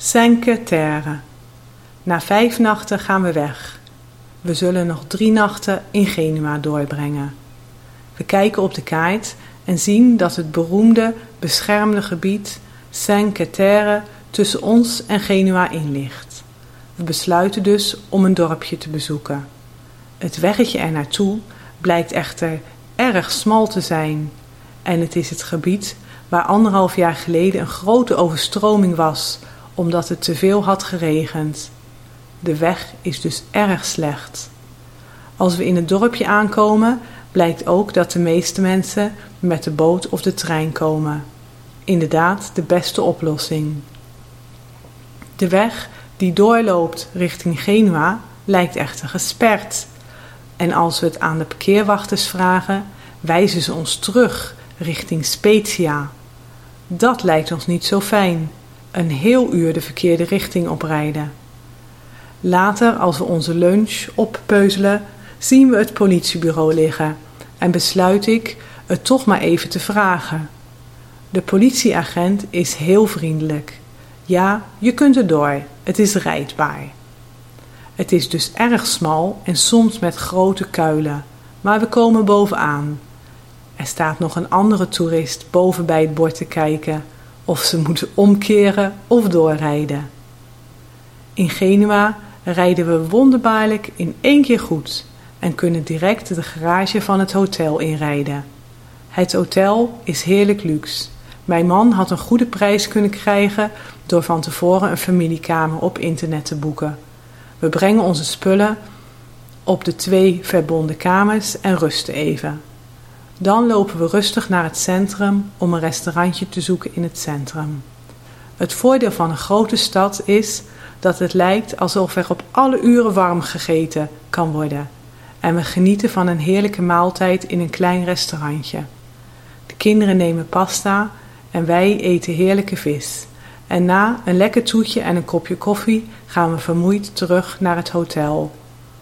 Cinque Terre. Na vijf nachten gaan we weg. We zullen nog drie nachten in Genua doorbrengen. We kijken op de kaart en zien dat het beroemde beschermde gebied Cinque Terre tussen ons en Genua in ligt. We besluiten dus om een dorpje te bezoeken. Het weggetje er naartoe blijkt echter erg smal te zijn en het is het gebied waar anderhalf jaar geleden een grote overstroming was omdat het te veel had geregend. De weg is dus erg slecht. Als we in het dorpje aankomen, blijkt ook dat de meeste mensen met de boot of de trein komen. Inderdaad, de beste oplossing. De weg die doorloopt richting Genua lijkt echter gesperd. En als we het aan de parkeerwachters vragen, wijzen ze ons terug richting Spezia. Dat lijkt ons niet zo fijn. Een heel uur de verkeerde richting oprijden. Later, als we onze lunch oppeuzelen, zien we het politiebureau liggen en besluit ik het toch maar even te vragen. De politieagent is heel vriendelijk. Ja, je kunt er door, het is rijdbaar. Het is dus erg smal en soms met grote kuilen, maar we komen bovenaan. Er staat nog een andere toerist boven bij het bord te kijken of ze moeten omkeren of doorrijden. In Genua rijden we wonderbaarlijk in één keer goed en kunnen direct de garage van het hotel inrijden. Het hotel is heerlijk luxe. Mijn man had een goede prijs kunnen krijgen door van tevoren een familiekamer op internet te boeken. We brengen onze spullen op de twee verbonden kamers en rusten even. Dan lopen we rustig naar het centrum om een restaurantje te zoeken in het centrum. Het voordeel van een grote stad is dat het lijkt alsof er op alle uren warm gegeten kan worden. En we genieten van een heerlijke maaltijd in een klein restaurantje. De kinderen nemen pasta en wij eten heerlijke vis. En na een lekker toetje en een kopje koffie gaan we vermoeid terug naar het hotel.